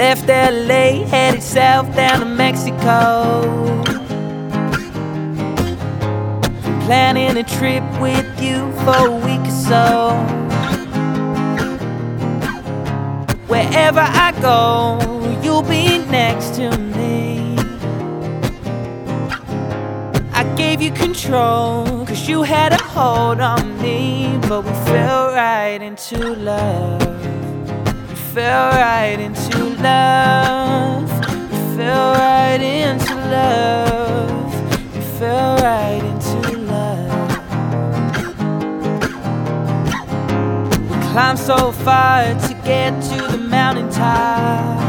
left LA, headed south down to Mexico. Planning a trip with you for a week or so. Wherever I go, you'll be next to me. I gave you control, cause you had a hold on me. But we fell right into love. We fell right into We climbed so far to get to the mountaintop.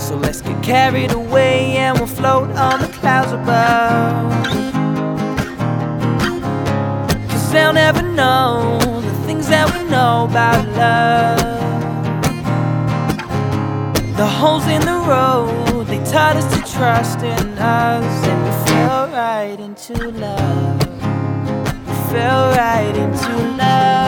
So let's get carried away and we'll float on the clouds above. Cause they'll never know the things that we know about love. The holes in the road, they taught us to trust in us. And we fell right into love. We fell right into love.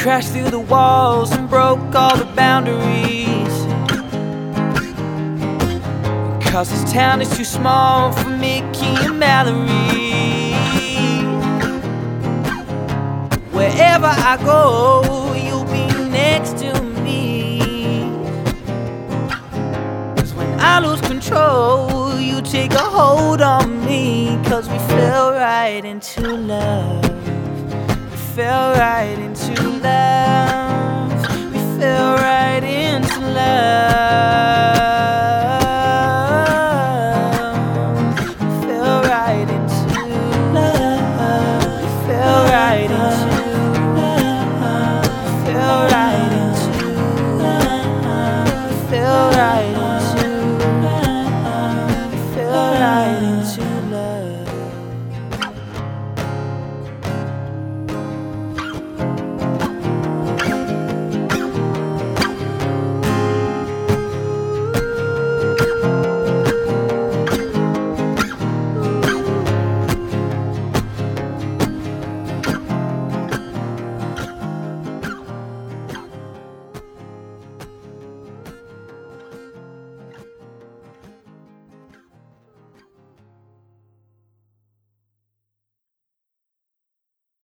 Crashed through the walls and broke all the boundaries. Cause this town is too small for Mickey and Mallory. Wherever I go, you'll be next to me. Cause when I lose control, you take a hold on me. Cause we fell right into love. Fell right into love.